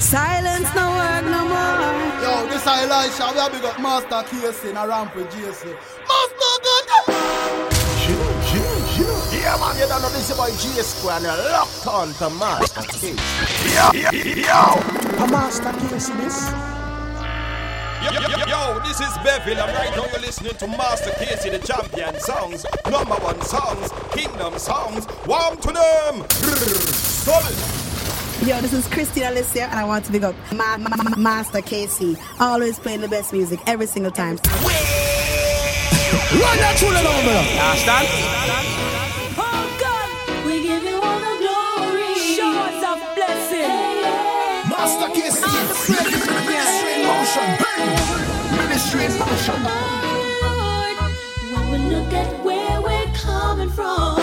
Silence no work no more. Yo, this is Elisha. We have big up Master Casey in a ramp with JC. Master good. Yeah, man, you don't know this about G Square and you're locked on to Master Casey. Yo, yo, A Master Casey this. Yo, yo, yo, yo, this is Beville, and right now you're listening to Master Casey, the champion songs, number one songs, kingdom songs. Warm to them. Solid. Yo, this is Christina Alicia, and I want to big up Ma- Ma- Ma- Master Casey. Always playing the best music every single time. Run that tune along, brother. Understand? Oh God, we give you all the glory. Showers of blessing. Master Casey. Ministry in motion. Hey. Ministry in motion. Lord, when we look at where we're coming from,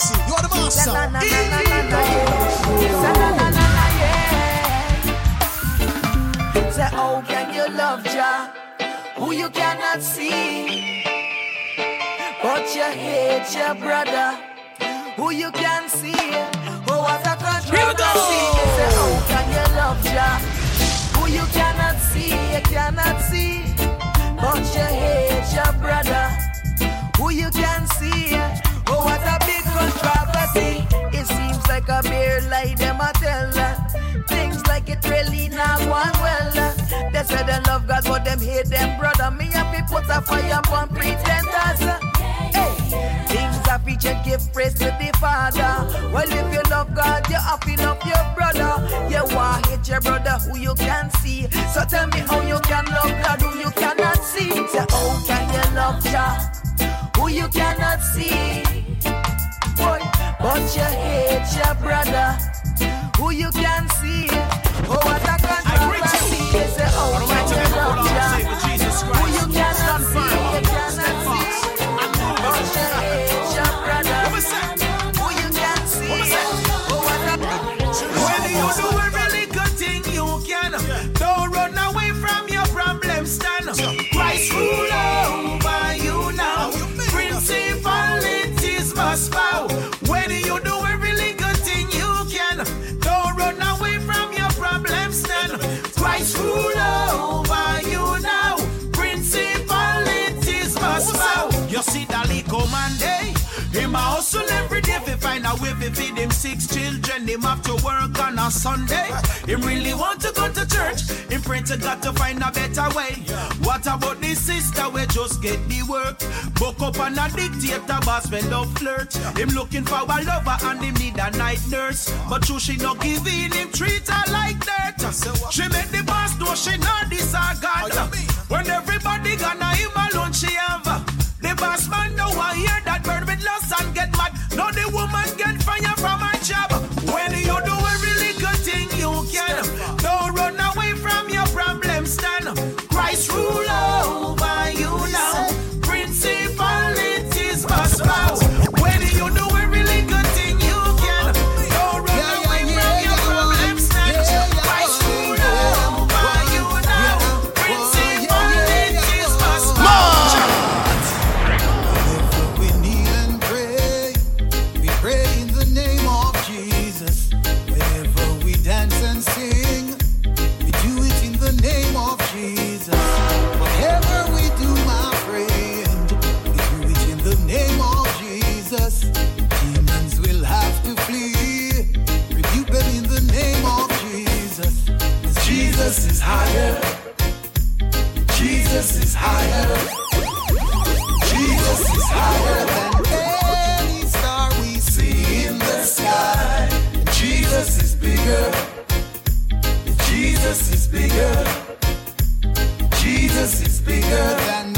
Master You're the master. Say, how can you love Jah, who you cannot see? But you hate your brother, who you can see. Oh, what a controversy. Say, how can you love Jah, who you cannot see, you cannot see. But you hate your brother, who you can see. Oh, what a big controversy. It seems like a beer lie, them a tell. Things like it really not one well. They say they love God, but them hate them brother. Me and me put a fire upon pretenders. Things I preach and give praise to the Father. Well, if you love God, you have to love your brother. You want hate your brother who you can see. So tell me how you can love God who you cannot see. Say, how can you love Jah who you cannot see? But you hate your brother who you can see. Oh, what a. They say, oh, fi feed him six children. Him have to work on a Sunday. Him really want to go to church. Him pray to God to find a better way. What about this sister we just get the work? Book up and a dictator boss when love flirt. Him looking for a lover and him need a night nurse. But true she not giving him treat her like that. She make the boss know she not this her God. Oh, when everybody gonna him alone she have. The boss man don't want hear that bird with loss and get mad. Now the woman get fire from her job. When you do every little thing you can, don't run away from your problem. Stand, Christ rule higher. Jesus is higher than any star we see in the sky. Jesus is bigger. Jesus is bigger. Jesus is bigger than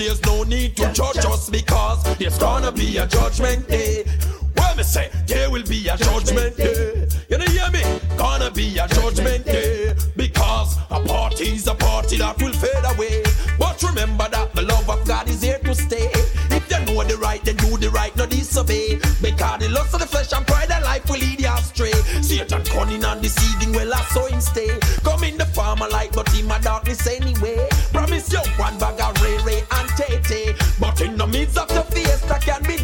there's no need to judge us because there's gonna be a judgment day. Well, me say, there will be a judgment day. You know, hear me? Gonna be a judgment day. Because a party's a party that will fade away. But remember that the love of God is here to stay. If you know the right, then do the right, not disobey. Because the lust of the flesh and pride of life will lead you astray. Satan cunning and deceiving, well, I saw him stay. Come in the farmer light, but in my darkness anyway.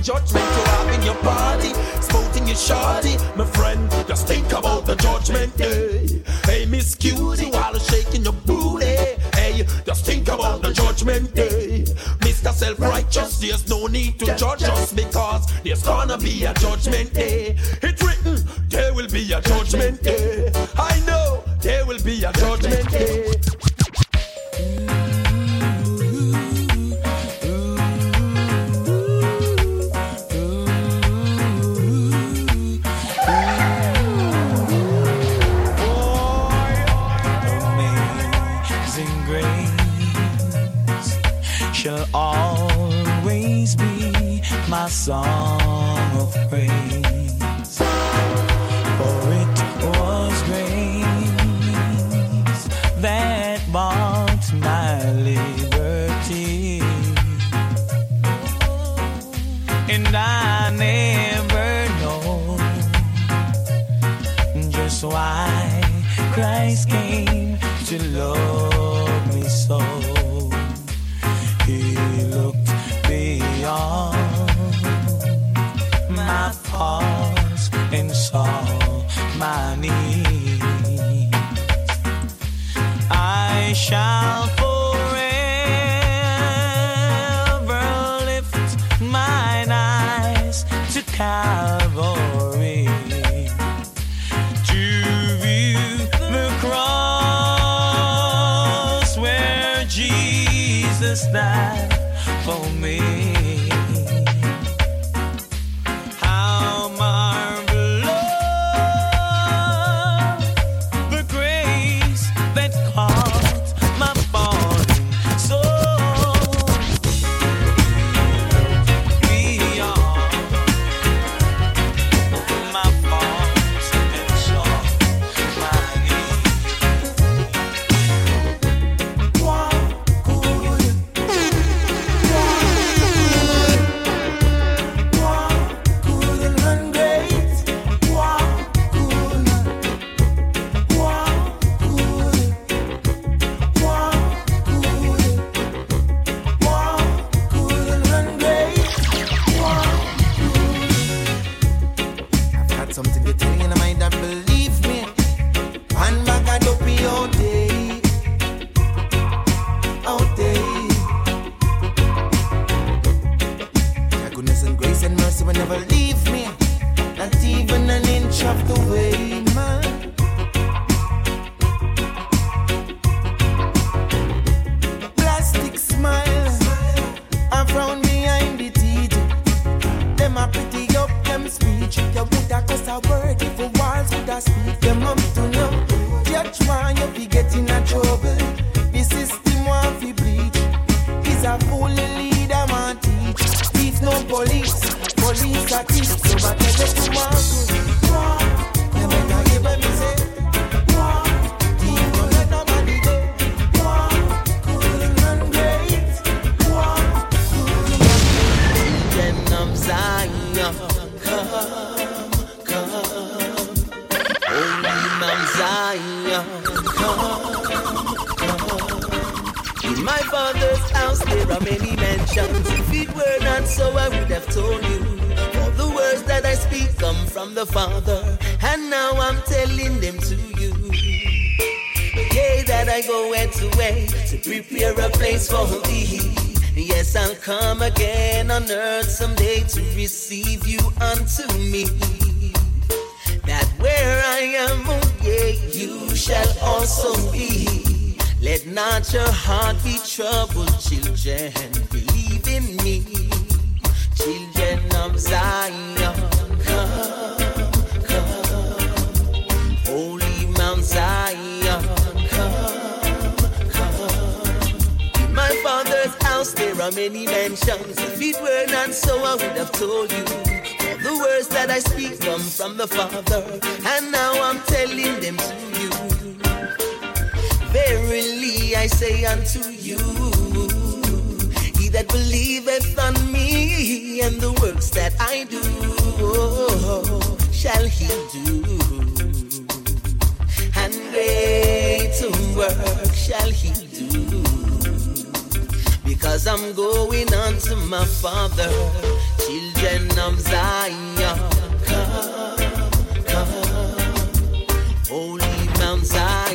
Judgment. You're having your party, sporting your shorty. My friend, just think about the judgment day. Hey, Miss Cutie, while shaking your booty. Hey, just think about the judgment day. Mr. Self-Righteous, there's no need to judge us because there's gonna be a judgment day. It's written, there will be a judgment day. I know there will be a judgment day. Song Zion, come, come. Children of Zion, come, come. In my father's house there are many mansions. If it were not so, I would have told you. All the words that I speak come from the Father, and now I'm telling them to you. Yea, that I go where to way to prepare a place for thee. Yes, I'll come again on earth someday to receive you unto me. That where I am, oh yeah, you shall also be. Let not your heart be troubled, children. Believe in me, children of Zion. many mansions, If it were not so, I would have told you. The words that I speak come from the Father, and now I'm telling them to you. Verily I say unto you, He that believeth on me and the works that I do, shall he do. And great work shall he because I'm going on to my father. Children of Zion, come, come, holy Mount Zion.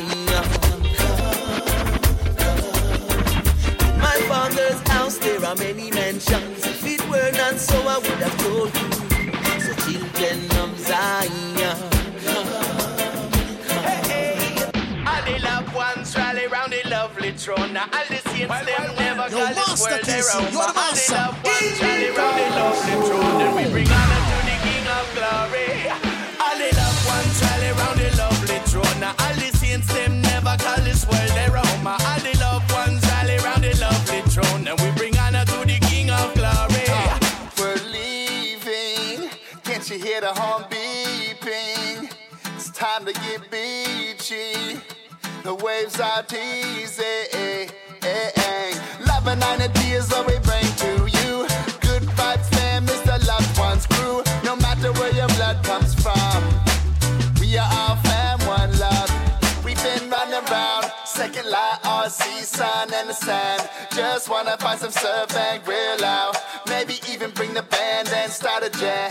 Rasta Casey, you're the master. Round the lovely we bring Anna to the King of Glory. All the loved ones, round the lovely throne. Now all the saints, them never call this world their home. All the loved ones, round the lovely throne. And we bring to the King of Glory. We're leaving, can't you hear the horn beeping? It's time to get beachy. The waves are teasing. We bring to you. Good vibes, fam, is the loved one's crew. No matter where your blood comes from, we are all fam, one love. We've been running around, second light, RC, sun, and the sand. Just wanna find some surf and grill out. Maybe even bring the band and start a jam.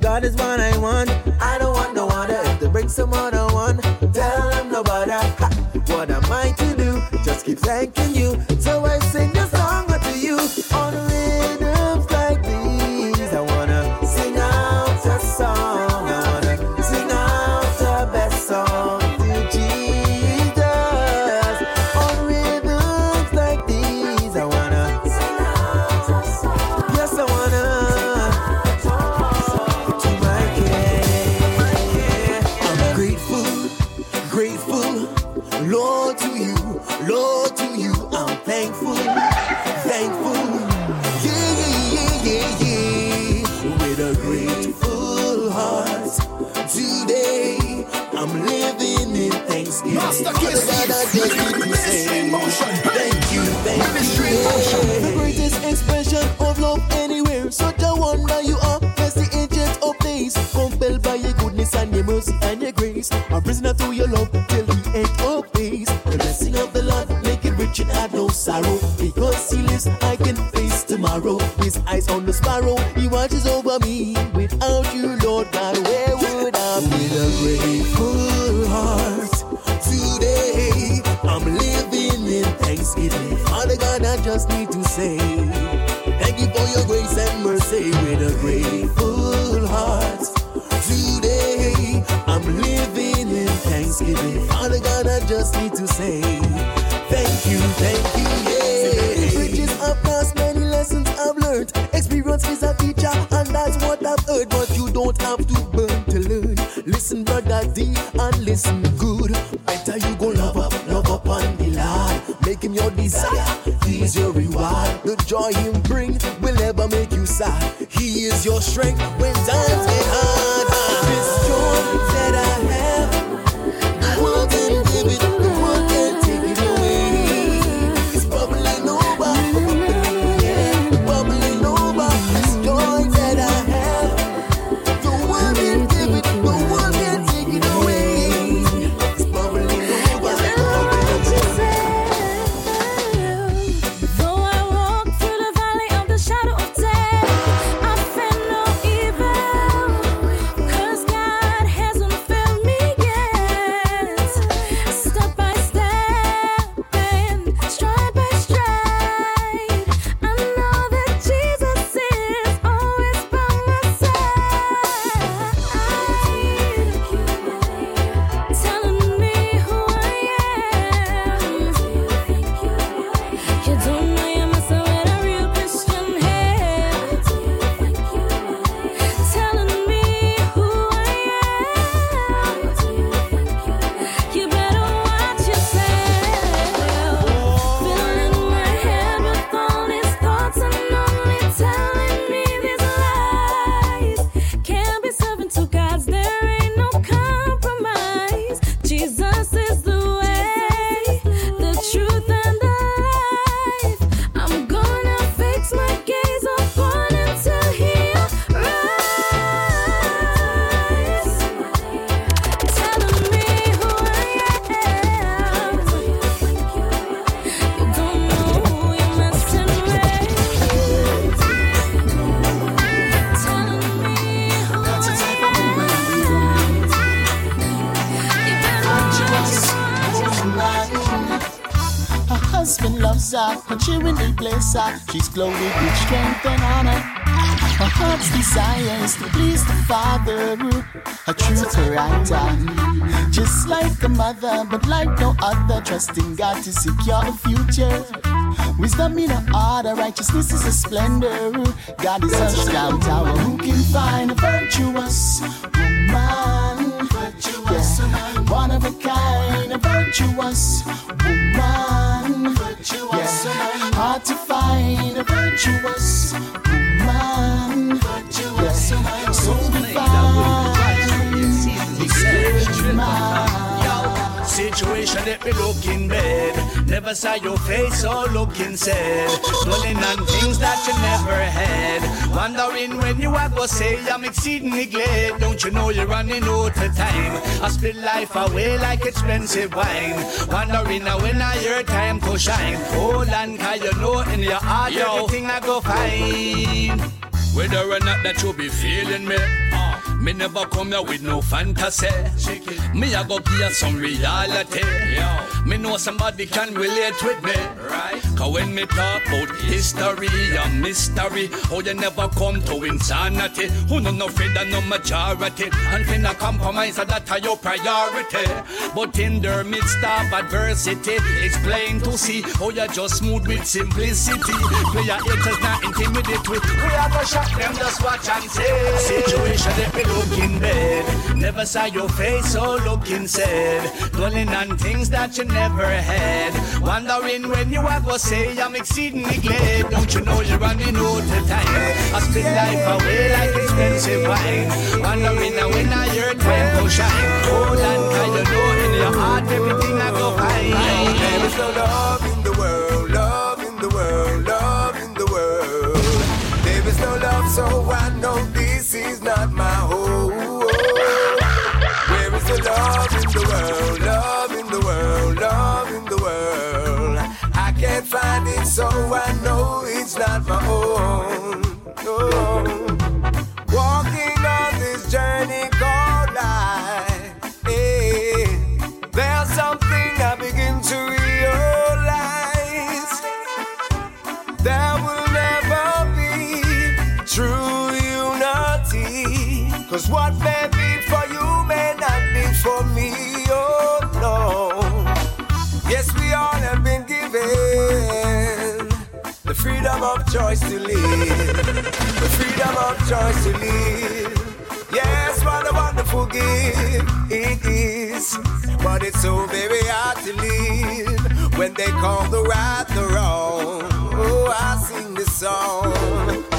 God is what I want. I don't want no other. If they bring some other one, tell them no bother. Ha, what am I to do? Just keep thanking you. To thank you, thank you. The greatest expression of love anywhere. Such a wonder you are. The compelled by your goodness and your mercy and your grace. A prisoner through your love till the end of days. The blessing of the Lord make it rich and no sorrow. Because he lives, I can face tomorrow. His eyes on the sparrow, he watches over me. Just need to say, Thank you, thank you, yeah. Bridges I've crossed, many lessons I've learned. Experience is a teacher, and that's what I've heard. But you don't have to burn to learn. Listen, brother D, and listen good. Better you go love up, love up on the Lord. Make him your desire, he is your reward. The joy him bring will never make you sad. He is your strength when times get hard. This joy that I She's glowing with strength and honor. Her heart's desire is to please the Father, a true character. Just like a mother, but like no other, trusting God to secure a future. Wisdom in her heart, her righteousness is a splendor. God is her strong tower. Who can find a virtuous woman? Virtuous Yeah. One of a kind, a virtuous woman. Yeah. Hard to find virtuous woman. So divine. Situation let me look in bed. Never saw your face or looking sad. Dwelling on things that you never had. Wondering when you are gonna say I'm exceedingly glad. Don't you know you're running out of time? I spit life away like expensive wine. Wondering now when I your time to shine. Hold on, cause you know in your heart everything I go fine. Whether or not that you be feeling me, Me never come here with no fantasy. Me I go give you some reality. Me know somebody can relate with me. Right? Cause when me talk about history and mystery, oh you never come to insanity. Who no no afraid of no majority. And finna compromise that are your priority. But in the midst of adversity, it's plain to see how you just smooth with simplicity. Player haters not intimidate with. We are gonna shock them, just watch and see. Situation let me look in bed. Never saw your face so looking sad. Dwelling on things that you never had. Wondering when you gonna say I'm exceedingly glad. Don't you know you're running out of time? I spend life away like expensive wine. Wondering now when I your time to shine. Hold on, cause you know in your heart everything I go fine. There is no love in the world, love in the world, love in the world. There is no love, so I it's not my own. No. Walking on this journey called life, eh, there's something I begin to realize. There will never be true unity. Cause what may freedom of choice to live. The freedom of choice to live. Yes, what a wonderful gift it is. But it's so very hard to live when they call the right the wrong. Oh, I sing this song.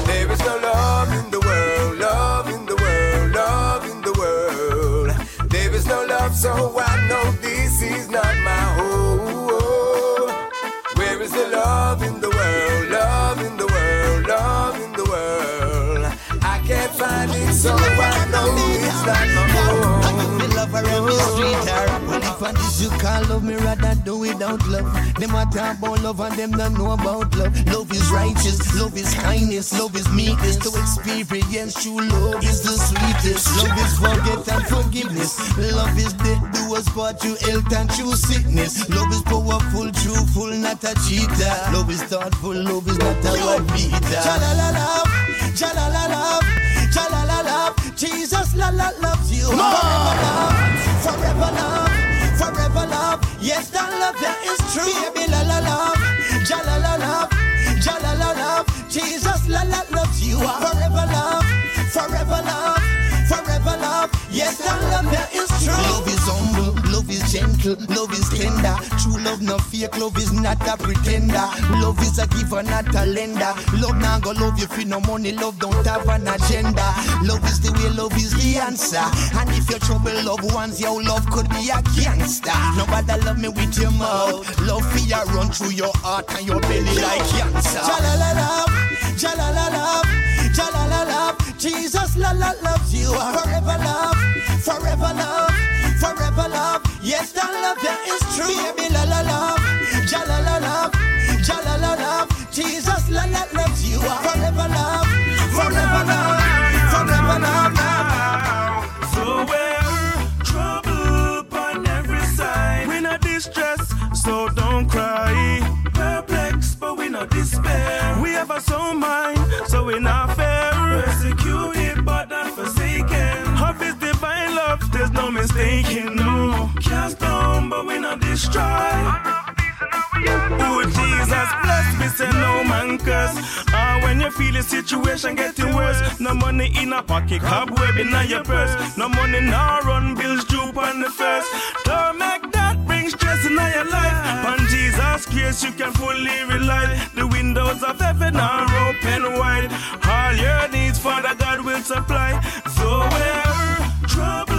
There is no love in the world, love in the world, love in the world. There is no love, so I can't find it, so I know it's not my home. Me love her and me sweeter. Well, if I this you call love, me rather do without love. Them a talk about love and them don't know about love. Love is righteous, love is kindness, love is meekness. To experience true love is the sweetest. Love is forget and forgiveness. Love is death do us part through health and true sickness. Love is powerful, truthful, not a cheater. Love is thoughtful, love is not a white beater. Jalala love, jalala love, jalala love. Jesus la la loves you. Forever love, forever love, forever love. Yes, that love that is true. Baby la la love, jalala love, jalala love. Jesus la la loves you. Forever love, forever love, forever love. Yes, that love that is true. Gentle, love is tender. True love no fake, love is not a pretender. Love is a giver, not a lender. Love now go love you for no money, love don't have an agenda. Love is the way, love is the answer. And if you're trouble loved ones, your love could be a gangster. Nobody love me with your mouth. Love you run through your heart and your belly like cancer. Jalala love, jalala love, jalala love. Jesus la la loves you. Forever love, forever love, forever love. Yes, that love that is true. Baby la la love, jalala love, jalala love. Jesus la la loves you. Forever love, forever love, forever love. So we're trouble on every side. We're not distressed, so don't cry. Perplexed, but we not despair. We have a soul mind, so we're not Cast down, but we're not destroyed. Oh, Jesus, bless me, say no man curse. Ah, when you feel the situation getting worse, no money in a pocket, cobweb in your purse. No money now run bills due on the first. Don't make that bring stress in your life. On Jesus' grace, you can fully rely. The windows of heaven are open wide. All your needs, Father God will supply. So we're trouble.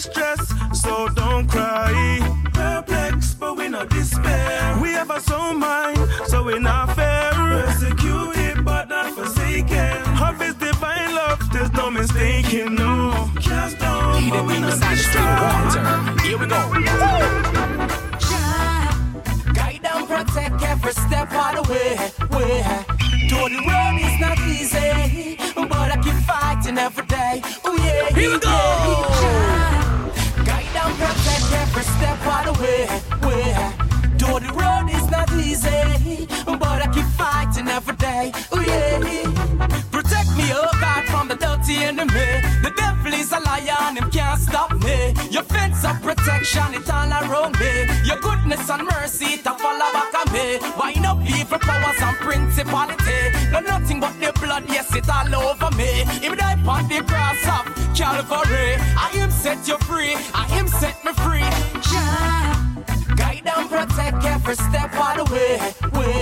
We're not distressed, so don't cry. Perplex, but we not despair. We have a soul mind, so we're not fair. Persecuted, but not forsaken. Of His divine love, there's no mistaking. No, cast down, but we not destroyed. Here we go. Guide and protect every step of the way. way. Though the road is not easy, but I keep fighting fighting every day. Oh yeah, Here we go. yeah. And protect every step of the way. way. Though the road is not easy, but I keep fighting every day. Oh yeah. Protect me, oh God, from the dirty enemy. The devil is a and him can't stop me. Your fence of protection, it all around me. Your goodness and mercy, it a follow back on me. Wind up evil powers and principality. No nothing but the blood, yes, it all over me. If die upon the cross of Calvary, I set you free. I am set me free. Jah. Guide and protect every step of the way. way.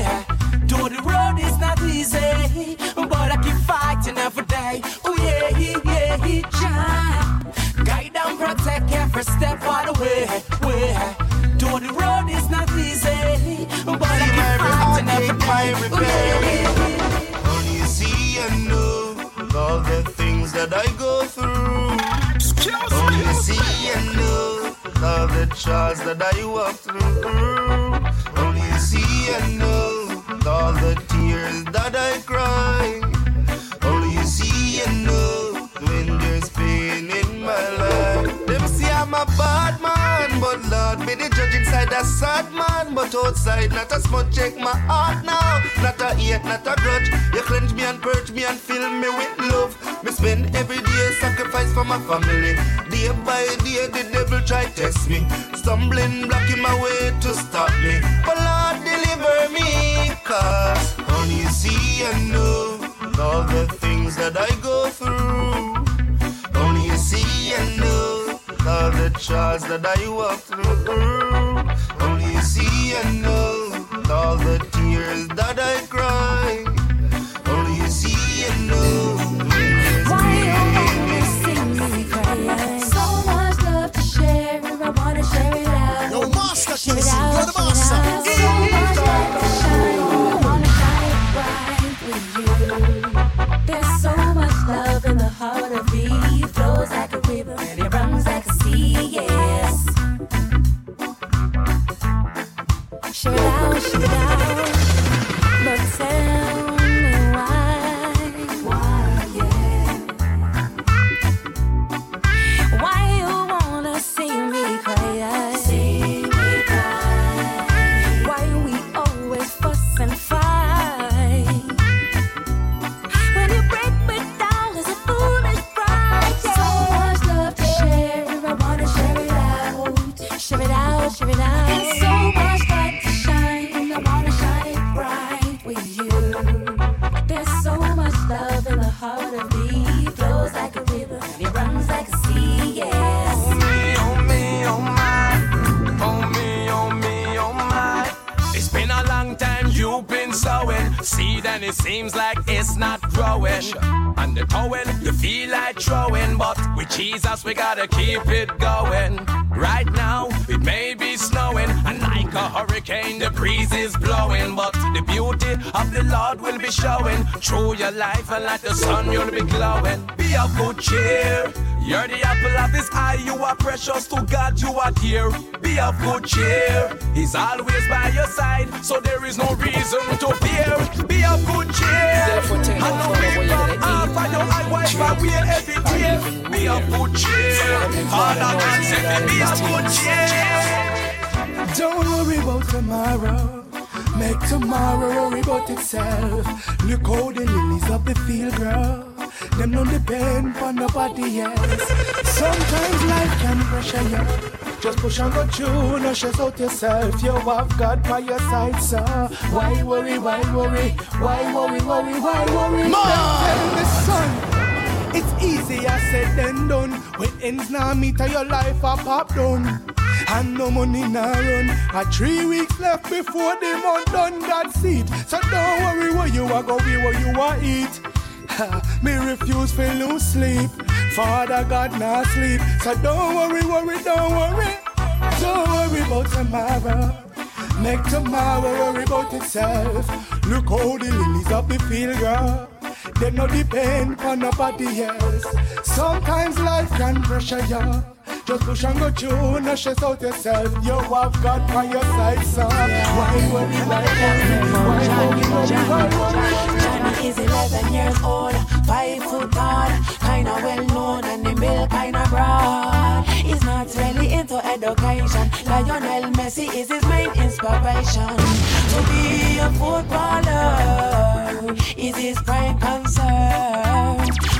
Though the road is not easy, but I keep fighting every day. Oh yeah, yeah, yeah, Jah. Guide and protect every step of the way. way. Though the road is not easy, but I keep fighting every day. Oh yeah. Only you see and know all the things that I go through. Trials that I walk through. Only you see and know all the tears that I cry. Only you see and know when there's pain in my life. Them say I'm a bad man, but Lord be the judge inside a sad man. But outside, not a smut check my heart now. Not a hate, not a grudge. You cleanse me and purge me and fill me with love. Me spend every day sacrifice for my family. Day by day, the devil try test me. Stumbling, blocking my way to stop me. But Lord, deliver me, cause only you see and know all the things that I go through. Only you see and know all the trials that I walk through. Only you see and know all the tears that I cry. We gotta keep it going. Of the Lord will be showing through your life and like the sun you'll be glowing. Be of good cheer. You're the apple of his eye, you are precious to God, you are dear. Be of good cheer, he's always by your side, so there is no reason to fear. Be of good cheer, I know we from Alpha, your eye wife, I wear every tear. Be of good cheer, Father God said me, be of good cheer. Don't worry about tomorrow. Make tomorrow worry about itself. Look how the lilies of the field grow. Them don't depend on nobody else. Sometimes life can pressure you. Just push and go through, no stress out yourself. You have God by your side, sir. why worry, why worry, why worry, worry, why worry? Tell the sun. It's easier said than done. When ends now meet your life a pop down. And no money now run. A three weeks left before the month done. That's it. So don't worry where you are going, where you are eat. Ha, Me refuse to lose sleep. Father God not sleep. So don't worry, worry, don't worry. Don't worry about tomorrow. Make tomorrow worry about itself. Look how the lilies of the field grow. They no depend on nobody else. Sometimes life can pressure you. Just push and go through, no stress out yourself. You have God by your side, son. Why worry, why worry, why worry, why worry? Johnny is 11 years old, five foot tall, kinda well known and the milk kinda broad. He's not really into education. Lionel Messi is his main inspiration. To be a footballer is his prime concern.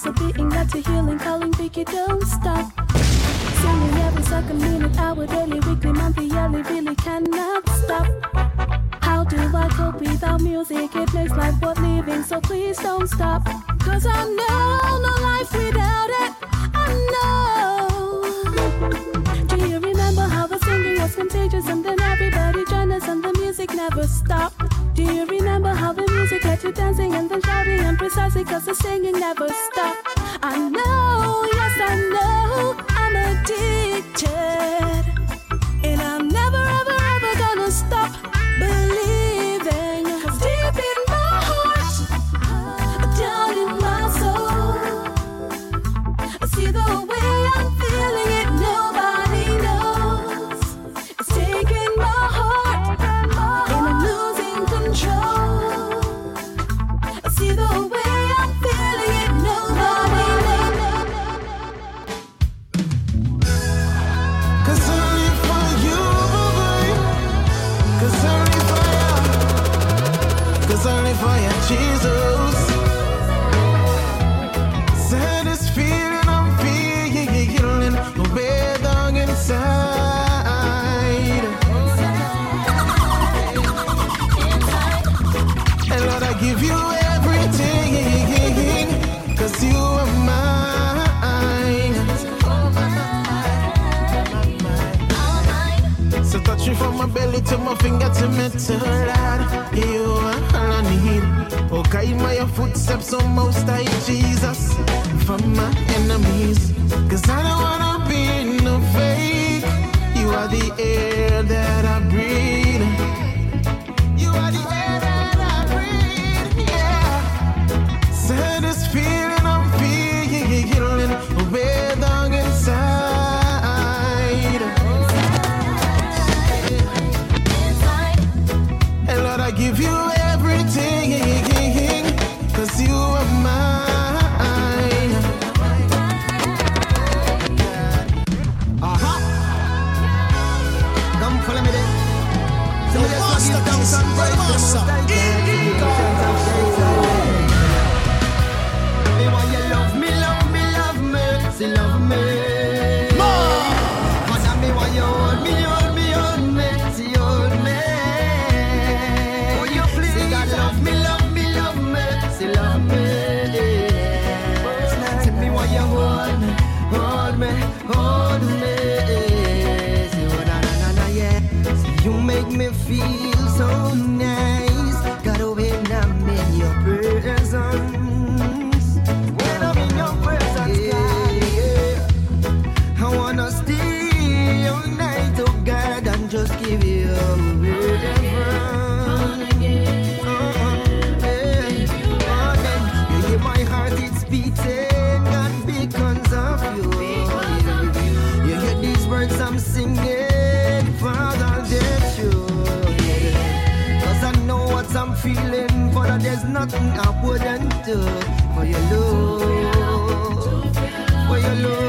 That's a beating, that's a healing, calling Vicky, don't stop. Singing every second minute, hour, daily, weekly, monthly, yearly, really cannot stop. How do I cope without music? It makes life worth living, so please don't stop. Cause I know no life without it. I know. Do you remember how the singing was contagious and then everybody joined us and the music never stopped? Do you remember how the music had you dancing and then shouting and precisely cause the singing never stopped? I know, yes I know, I'm addicted. my belly to my finger to me to Lord, you you all I need. Okay, my footsteps on most I Jesus from my enemies. Cause I don't wanna be in no fake. You are the air that I breathe. You are the air. I wouldn't do for your love, for your love.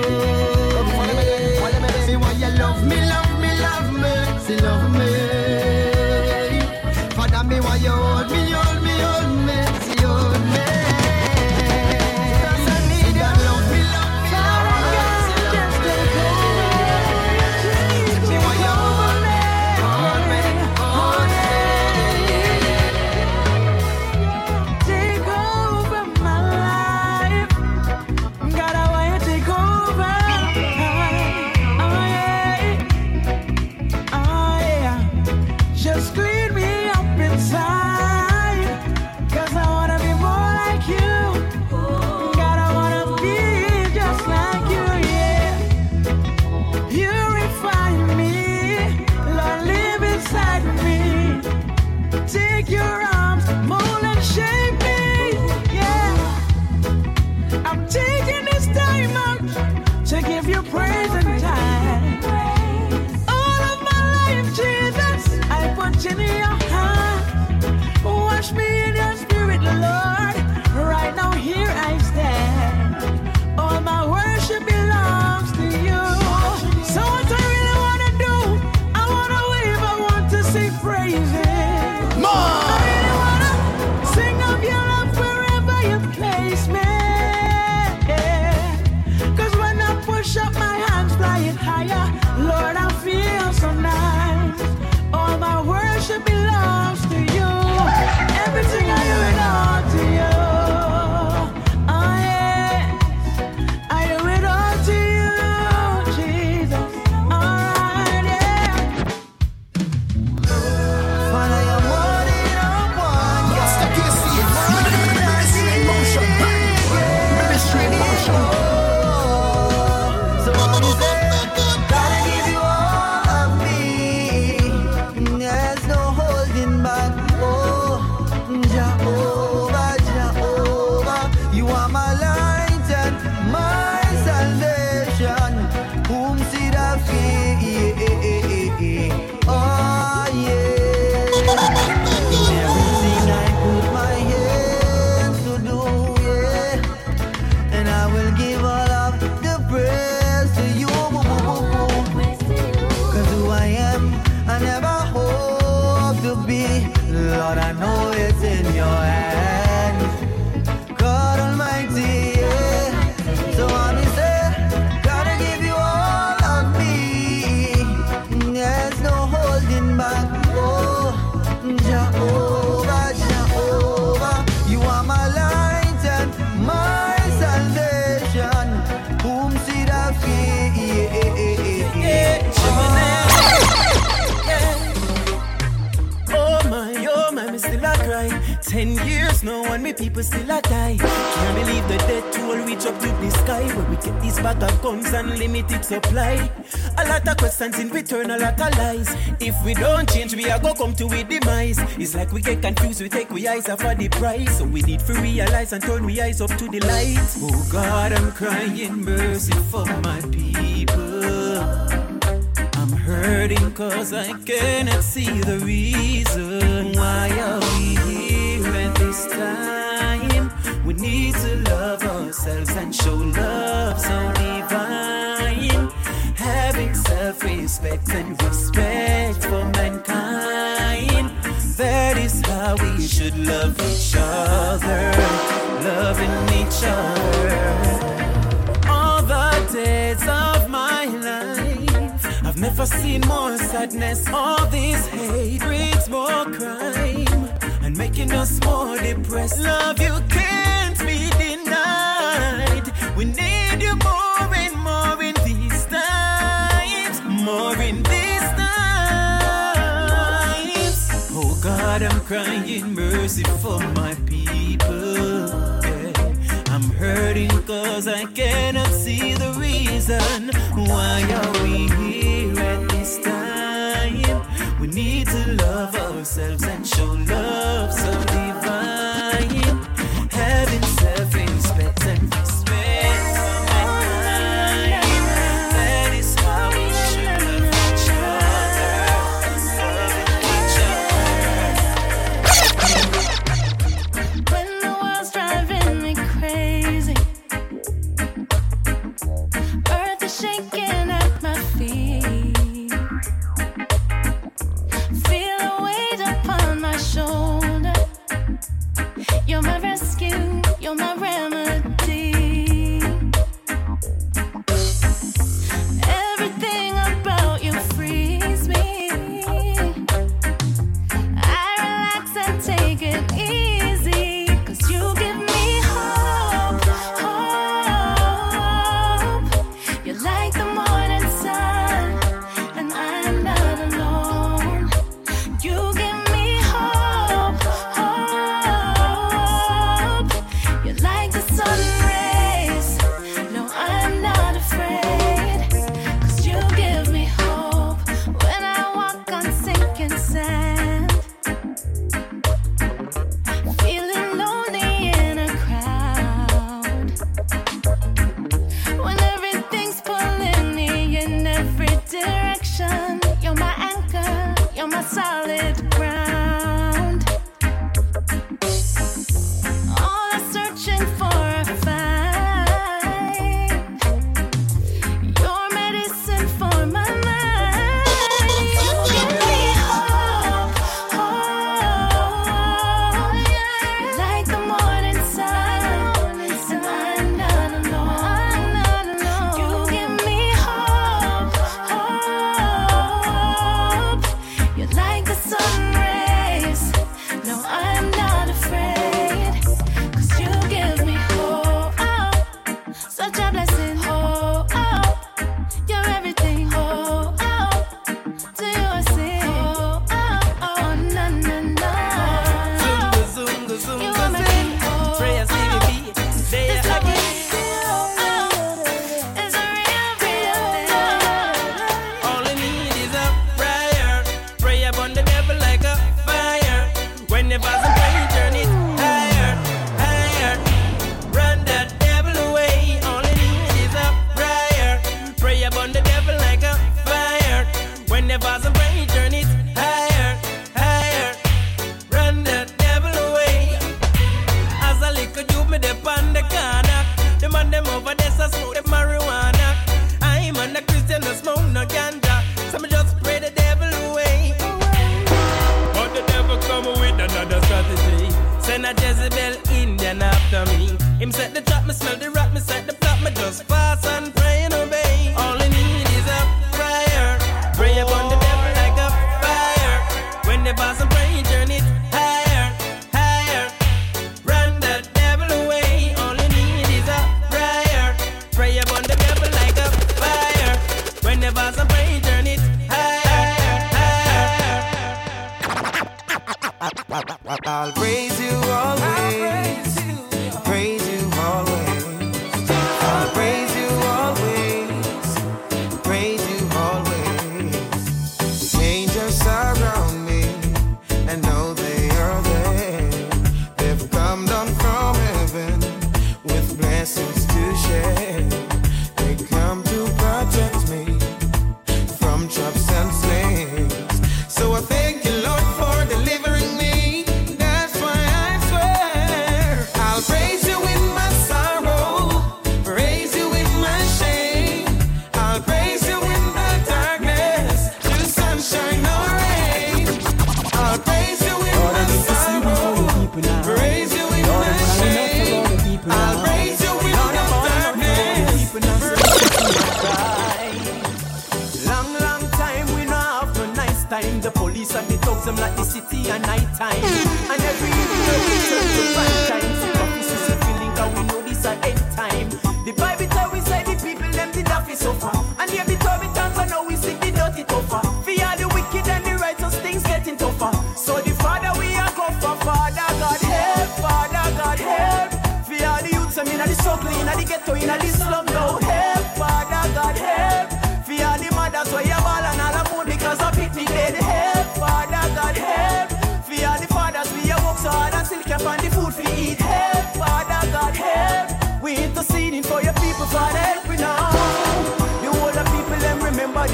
If we don't change, we are gonna come to a demise. It's like we get confused, we take we eyes off for the price. So we need to realize and turn we eyes up to the light. Oh God, I'm crying mercy for my people. I'm hurting cause I cannot see the reason why are we here at this time. We need to love ourselves and show love so divine respect and respect for mankind. That is how we should love each other, loving each other. All the days of my life, I've never seen more sadness, all this hate breeds more crime and making us more depressed. Love you can't be denied. We need you more and more. And more in these times. Oh God, I'm crying mercy for my people. Yeah. I'm hurting cause I cannot see the reason why are we here at this time. We need to love ourselves and show love so divine.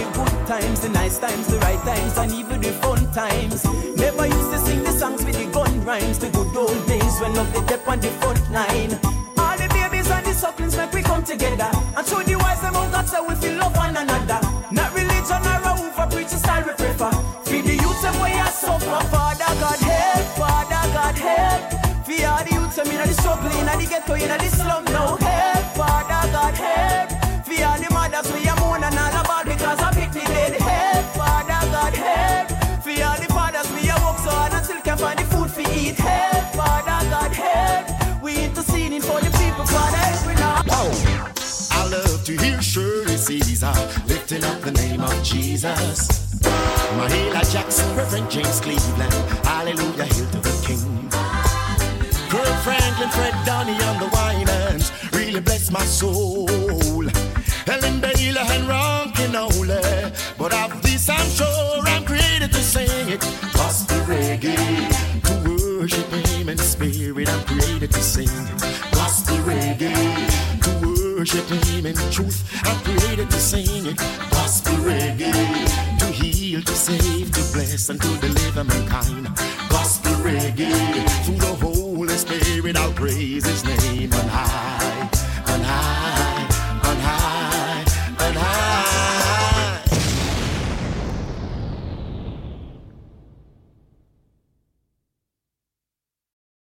The good times, the nice times, the right times, and even the fun times. Never used to sing the songs with the gun rhymes, the good old days when love the depth on the front line. All the babies and the sucklings make we come together. And show the wise them how God say we feel love one another. Not religion or a for preaching style we prefer. Feed the youth them way I suffer. Father God help, Father God help. All the youth them in the struggle, in the ghetto, in the slum no help, Jesus. Mahalia Jackson, Reverend James Cleveland, Hallelujah, hail to the King. Kirk Franklin, Fred Donny on the winans, really bless my soul. Helen Baylor and Ron Kenoly, but of this I'm sure I'm created to sing it. Gospel reggae, to worship Him in spirit, I'm created to sing it. Gospel reggae, to worship Him in truth, I'm created to sing it. Reggae, to heal, to save, to bless, and to deliver mankind. Gospel reggae, through the Holy Spirit, I'll praise His name.